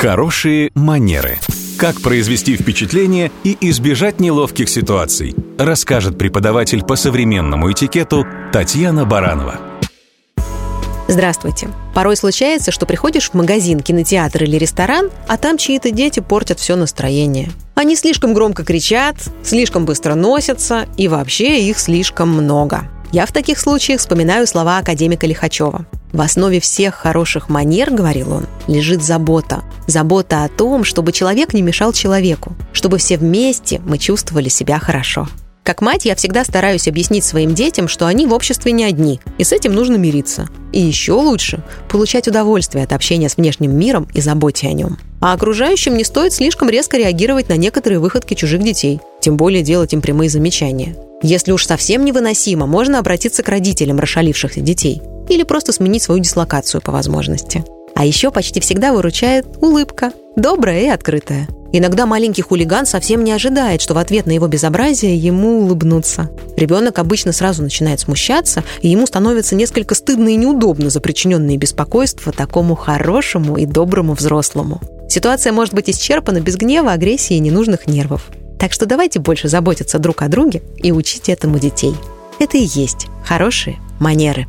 Хорошие манеры. Как произвести впечатление и избежать неловких ситуаций, расскажет преподаватель по современному этикету Татьяна Баранова. Здравствуйте. Порой случается, что приходишь в магазин, кинотеатр или ресторан, а там чьи-то дети портят все настроение. Они слишком громко кричат, слишком быстро носятся, и вообще их слишком много. Я в таких случаях вспоминаю слова академика Лихачева. В основе всех хороших манер, говорил он, лежит забота. Забота о том, чтобы человек не мешал человеку, чтобы все вместе мы чувствовали себя хорошо. Как мать я всегда стараюсь объяснить своим детям, что они в обществе не одни, и с этим нужно мириться. И еще лучше – получать удовольствие от общения с внешним миром и заботе о нем. А окружающим не стоит слишком резко реагировать на некоторые выходки чужих детей, тем более делать им прямые замечания. Если уж совсем невыносимо, можно обратиться к родителям расшалившихся детей или просто сменить свою дислокацию по возможности. А еще почти всегда выручает улыбка, добрая и открытая. Иногда маленький хулиган совсем не ожидает, что в ответ на его безобразие ему улыбнутся. Ребенок обычно сразу начинает смущаться, и ему становится несколько стыдно и неудобно за причиненные беспокойства такому хорошему и доброму взрослому. Ситуация может быть исчерпана без гнева, агрессии и ненужных нервов. Так что давайте больше заботиться друг о друге и учить этому детей. Это и есть хорошие манеры.